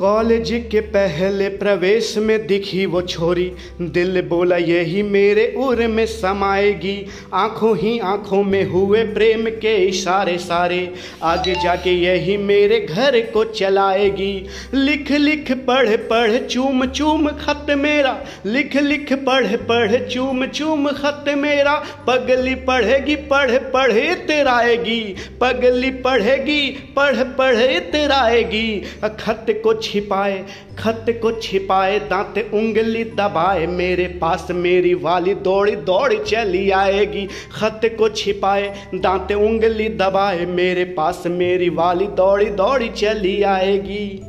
College के पहले प्रवेश में दिखी वो छोरी। दिल बोला, यही मेरे उर में समाएगी आँखों ही आँखों में हुए प्रेम के इशारे सारे। आगे जाके यही मेरे घर को चलाएगी। लिख लिख, पढ़ पढ़, चूम चूम खत मेरा। लिख लिख, पढ़ पढ़, चूम चूम खत मेरा। पगली पढ़ेगी, पढ़, पढ़े तेराएगी पगली पढ़ेगी, पढ़, पढ़े तेराएगी खत को छिपाए, खत को छिपाए, दांत उंगली दबाए, मेरे पास मेरी वाली दौड़ी दौड़ी चली आएगी। खत को छिपाए, दांत उंगली दबाए, मेरे पास मेरी वाली दौड़ी दौड़ी चली आएगी।